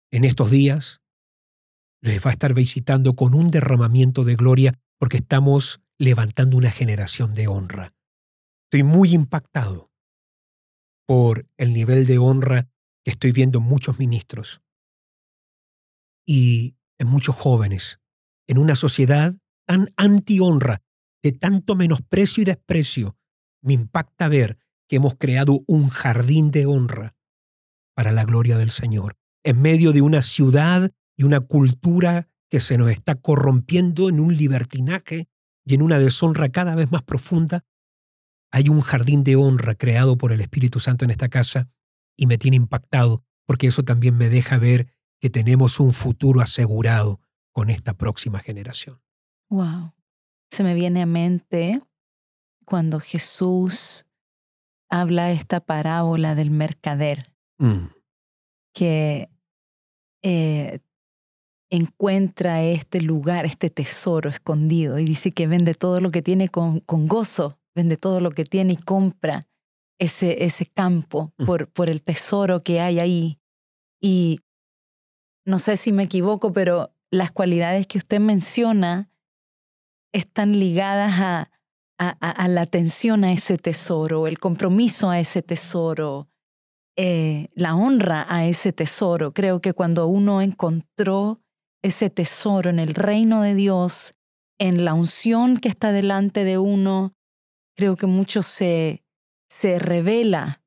en estos días les va a estar visitando con un derramamiento de gloria porque estamos levantando una generación de honra. Estoy muy impactado por el nivel de honra que estoy viendo en muchos ministros y en muchos jóvenes, en una sociedad tan anti-honra, de tanto menosprecio y desprecio. Me impacta ver que hemos creado un jardín de honra para la gloria del Señor en medio de una ciudad y una cultura que se nos está corrompiendo en un libertinaje y en una deshonra cada vez más profunda, hay un jardín de honra creado por el Espíritu Santo en esta casa y me tiene impactado porque eso también me deja ver que tenemos un futuro asegurado con esta próxima generación. Wow. Se me viene a mente cuando Jesús habla esta parábola del mercader, mm. que eh, encuentra este lugar, este tesoro escondido y dice que vende todo lo que tiene con, con gozo, vende todo lo que tiene y compra ese, ese campo por, por el tesoro que hay ahí. Y no sé si me equivoco, pero las cualidades que usted menciona están ligadas a, a, a la atención a ese tesoro, el compromiso a ese tesoro, eh, la honra a ese tesoro. Creo que cuando uno encontró ese tesoro en el reino de Dios, en la unción que está delante de uno, creo que mucho se, se revela,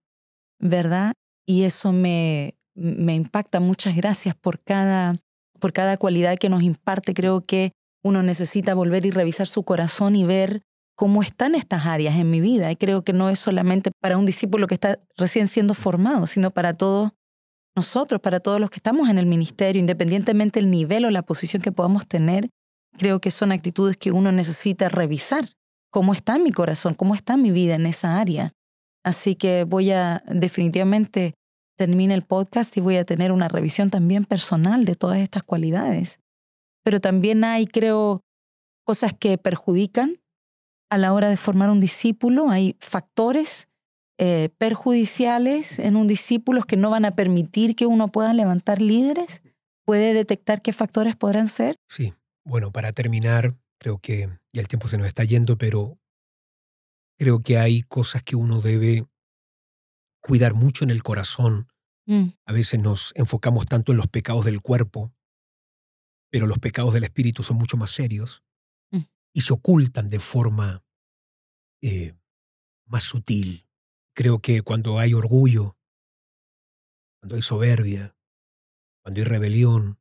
¿verdad? Y eso me, me impacta. Muchas gracias por cada por cada cualidad que nos imparte. Creo que uno necesita volver y revisar su corazón y ver cómo están estas áreas en mi vida. Y creo que no es solamente para un discípulo que está recién siendo formado, sino para todos nosotros, para todos los que estamos en el ministerio, independientemente del nivel o la posición que podamos tener. Creo que son actitudes que uno necesita revisar. ¿Cómo está mi corazón? ¿Cómo está mi vida en esa área? Así que voy a definitivamente termine el podcast y voy a tener una revisión también personal de todas estas cualidades. Pero también hay, creo, cosas que perjudican a la hora de formar un discípulo. Hay factores eh, perjudiciales en un discípulo que no van a permitir que uno pueda levantar líderes. ¿Puede detectar qué factores podrán ser? Sí. Bueno, para terminar, creo que ya el tiempo se nos está yendo, pero creo que hay cosas que uno debe cuidar mucho en el corazón. Mm. A veces nos enfocamos tanto en los pecados del cuerpo, pero los pecados del espíritu son mucho más serios Mm. y se ocultan de forma eh, más sutil. Creo que cuando hay orgullo, cuando hay soberbia, cuando hay rebelión,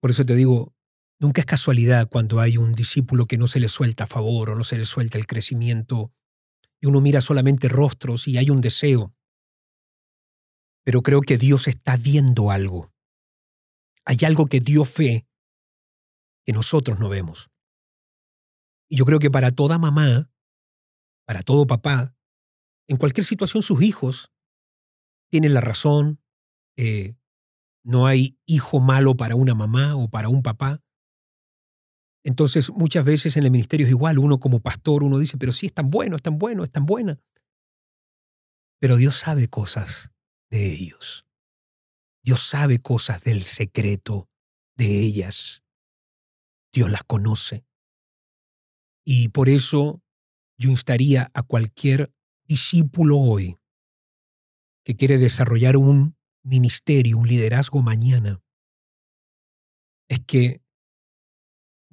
por eso te digo, nunca es casualidad cuando hay un discípulo que no se le suelta favor o no se le suelta el crecimiento y uno mira solamente rostros y hay un deseo. Pero creo que Dios está viendo algo. Hay algo que Dios ve que nosotros no vemos. Y yo creo que para toda mamá, para todo papá, en cualquier situación sus hijos tienen la razón. eh, no hay hijo malo para una mamá o para un papá. Entonces, muchas veces en el ministerio es igual. Uno como pastor, uno dice, pero sí, es tan bueno, es tan bueno, es tan buena. Pero Dios sabe cosas de ellos. Dios sabe cosas del secreto de ellas. Dios las conoce. Y por eso yo instaría a cualquier discípulo hoy que quiere desarrollar un ministerio, un liderazgo mañana, es que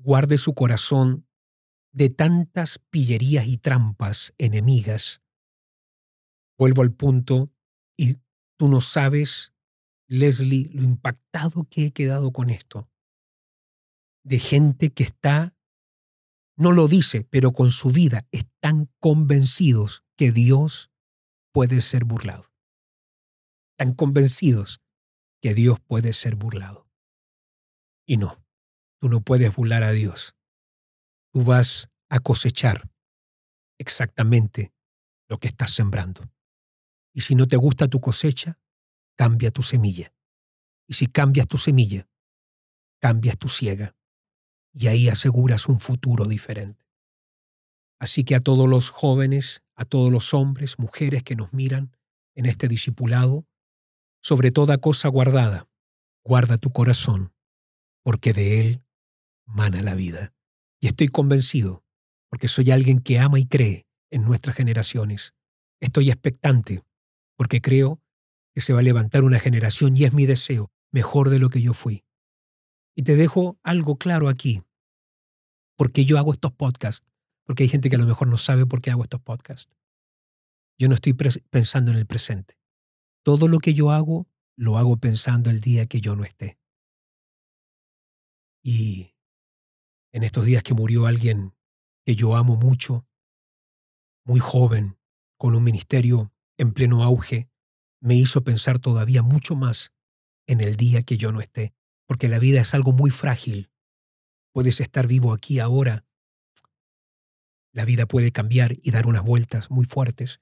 guarde su corazón de tantas pillerías y trampas enemigas. Vuelvo al punto y tú no sabes, Leslie, lo impactado que he quedado con esto. De gente que está, no lo dice, pero con su vida están convencidos que Dios puede ser burlado. Están convencidos que Dios puede ser burlado. Y no, tú no puedes burlar a Dios. Tú vas a cosechar exactamente lo que estás sembrando. Y si no te gusta tu cosecha, cambia tu semilla. Y si cambias tu semilla, cambias tu ciega. Y ahí aseguras un futuro diferente. Así que a todos los jóvenes, a todos los hombres, mujeres que nos miran en este discipulado, sobre toda cosa guardada, guarda tu corazón, porque de él mana la vida. Y estoy convencido, porque soy alguien que ama y cree en nuestras generaciones. Estoy expectante, porque creo que se va a levantar una generación y es mi deseo, mejor de lo que yo fui. Y te dejo algo claro aquí, porque yo hago estos podcasts, porque hay gente que a lo mejor no sabe por qué hago estos podcasts. Yo no estoy pensando en el presente. Todo lo que yo hago, lo hago pensando el día que yo no esté. Y en estos días que murió alguien que yo amo mucho, muy joven, con un ministerio en pleno auge, me hizo pensar todavía mucho más en el día que yo no esté, porque la vida es algo muy frágil. Puedes estar vivo aquí ahora. La vida puede cambiar y dar unas vueltas muy fuertes.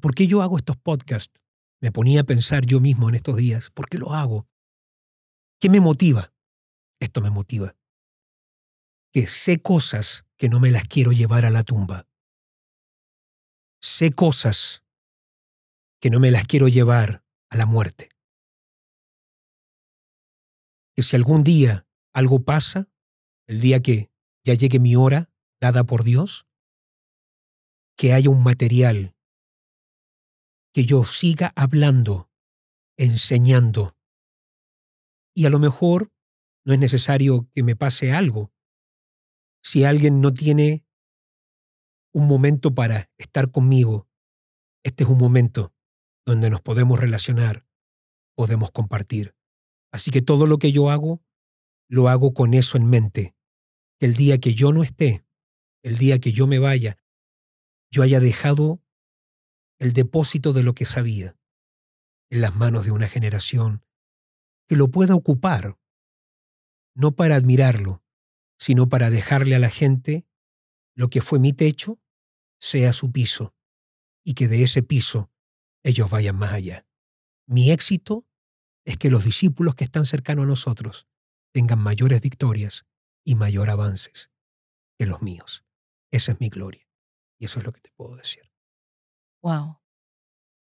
¿Por qué yo hago estos podcasts? Me ponía a pensar yo mismo en estos días, ¿por qué lo hago? ¿Qué me motiva? Esto me motiva. Que sé cosas que no me las quiero llevar a la tumba. Sé cosas que no me las quiero llevar a la muerte. Que si algún día algo pasa, el día que ya llegue mi hora dada por Dios, que haya un material que yo siga hablando, enseñando. Y a lo mejor no es necesario que me pase algo. Si alguien no tiene un momento para estar conmigo, este es un momento donde nos podemos relacionar, podemos compartir. Así que todo lo que yo hago, lo hago con eso en mente. Que el día que yo no esté, el día que yo me vaya, yo haya dejado el depósito de lo que sabía en las manos de una generación que lo pueda ocupar, no para admirarlo, sino para dejarle a la gente lo que fue mi techo sea su piso y que de ese piso ellos vayan más allá. Mi éxito es que los discípulos que están cercanos a nosotros tengan mayores victorias y mayor avances que los míos. Esa es mi gloria. Y eso es lo que te puedo decir. Wow.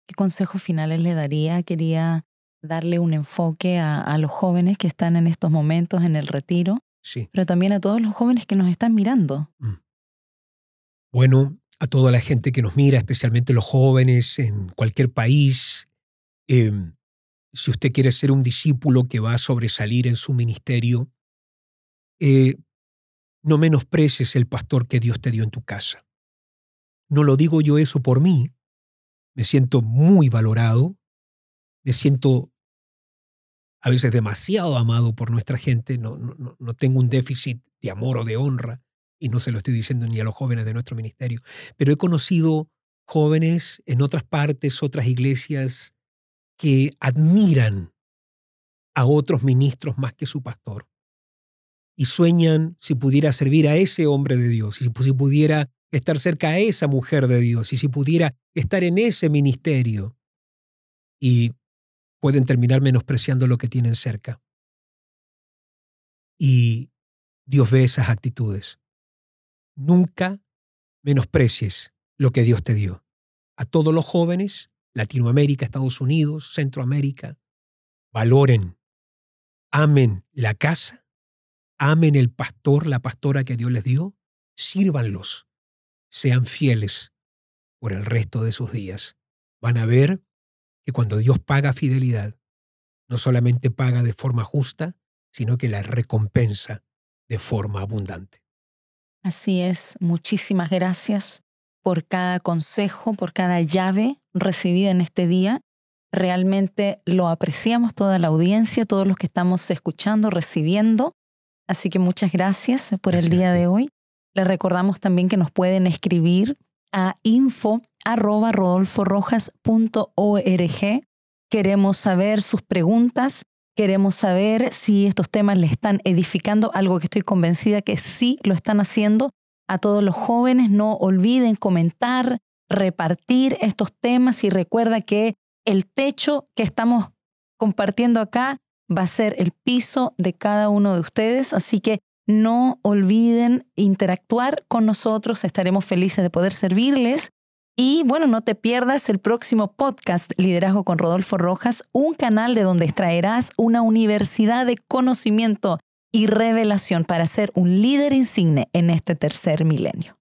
¿Qué consejos finales le daría? Quería darle un enfoque a, los jóvenes que están en estos momentos en el retiro, sí. pero también a todos los jóvenes que nos están mirando. Mm. Bueno, a toda la gente que nos mira, especialmente los jóvenes en cualquier país. Em, si usted quiere ser un discípulo que va a sobresalir en su ministerio, eh, no menosprecies el pastor que Dios te dio en tu casa. No lo digo yo eso por mí. Me siento muy valorado. Me siento a veces demasiado amado por nuestra gente. No, no, no tengo un déficit de amor o de honra y no se lo estoy diciendo ni a los jóvenes de nuestro ministerio, pero he conocido jóvenes en otras partes, otras iglesias, que admiran a otros ministros más que su pastor. Y sueñan si pudiera servir a ese hombre de Dios, y si pudiera estar cerca a esa mujer de Dios, y si pudiera estar en ese ministerio. Y pueden terminar menospreciando lo que tienen cerca. Y Dios ve esas actitudes nunca menosprecies lo que Dios te dio. A todos los jóvenes, Latinoamérica, Estados Unidos, Centroamérica, valoren, amen la casa, amen el pastor, la pastora que Dios les dio, sírvanlos, sean fieles por el resto de sus días. Van a ver que cuando Dios paga fidelidad, no solamente paga de forma justa, sino que la recompensa de forma abundante. Así es, muchísimas gracias por cada consejo, por cada llave recibida en este día. Realmente lo apreciamos toda la audiencia, todos los que estamos escuchando, recibiendo. Así que muchas gracias por el día de hoy. Les recordamos también que nos pueden escribir a info.rodolforojas.org. Queremos saber sus preguntas Queremos saber si estos temas le están edificando, algo que estoy convencida que sí lo están haciendo. A todos los jóvenes no olviden comentar, repartir estos temas y recuerda que el techo que estamos compartiendo acá va a ser el piso de cada uno de ustedes, así que no olviden interactuar con nosotros, estaremos felices de poder servirles y bueno, no te pierdas el próximo podcast Liderazgo con Rodolfo Rojas, un canal de donde extraerás una universidad de conocimiento y revelación para ser un líder insigne en este tercer milenio.